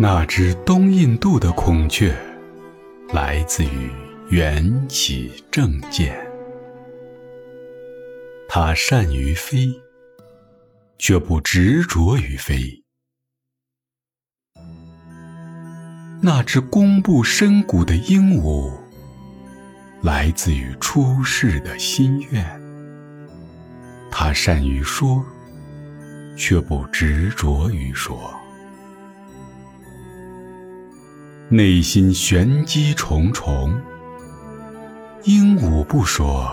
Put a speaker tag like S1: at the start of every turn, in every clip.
S1: 那只东印度的孔雀，来自于缘起正见。它善于飞，却不执着于飞。那只弓步深谷的鹦鹉，来自于出世的心愿。它善于说，却不执着于说。内心玄机重重，鹦鹉不说，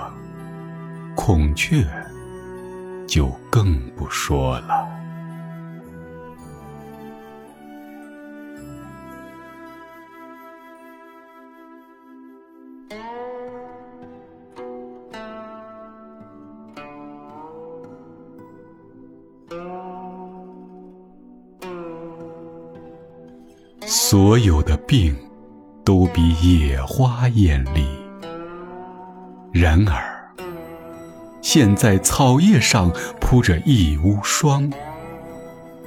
S1: 孔雀就更不说了。所有的病，都比野花艳丽。然而，现在草叶上铺着一屋霜，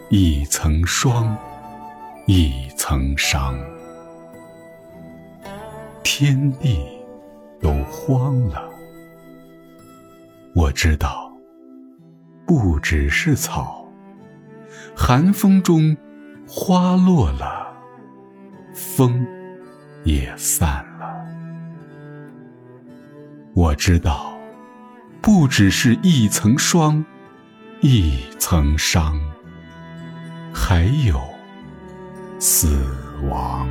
S1: 一层霜，一层伤，天地都荒了。我知道，不只是草，寒风中花落了。风也散了。我知道，不只是一层霜，一层伤，还有死亡。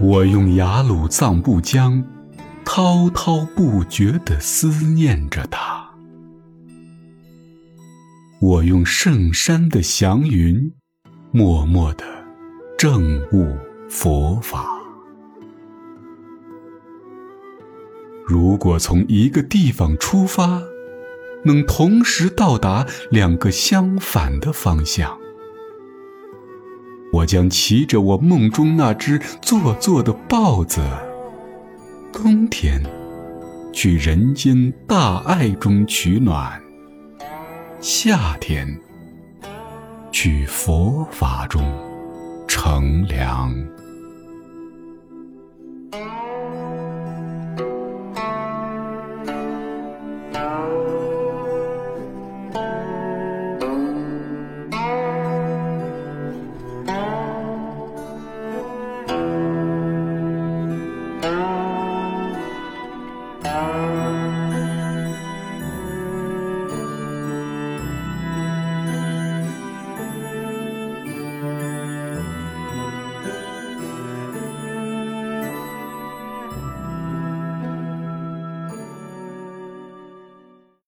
S1: 我用雅鲁藏布江，滔滔不绝地思念着他；我用圣山的祥云，默默地证悟佛法。如果从一个地方出发，能同时到达两个相反的方向。我将骑着我梦中那只做作的豹子，冬天去人间大爱中取暖，夏天去佛法中乘凉。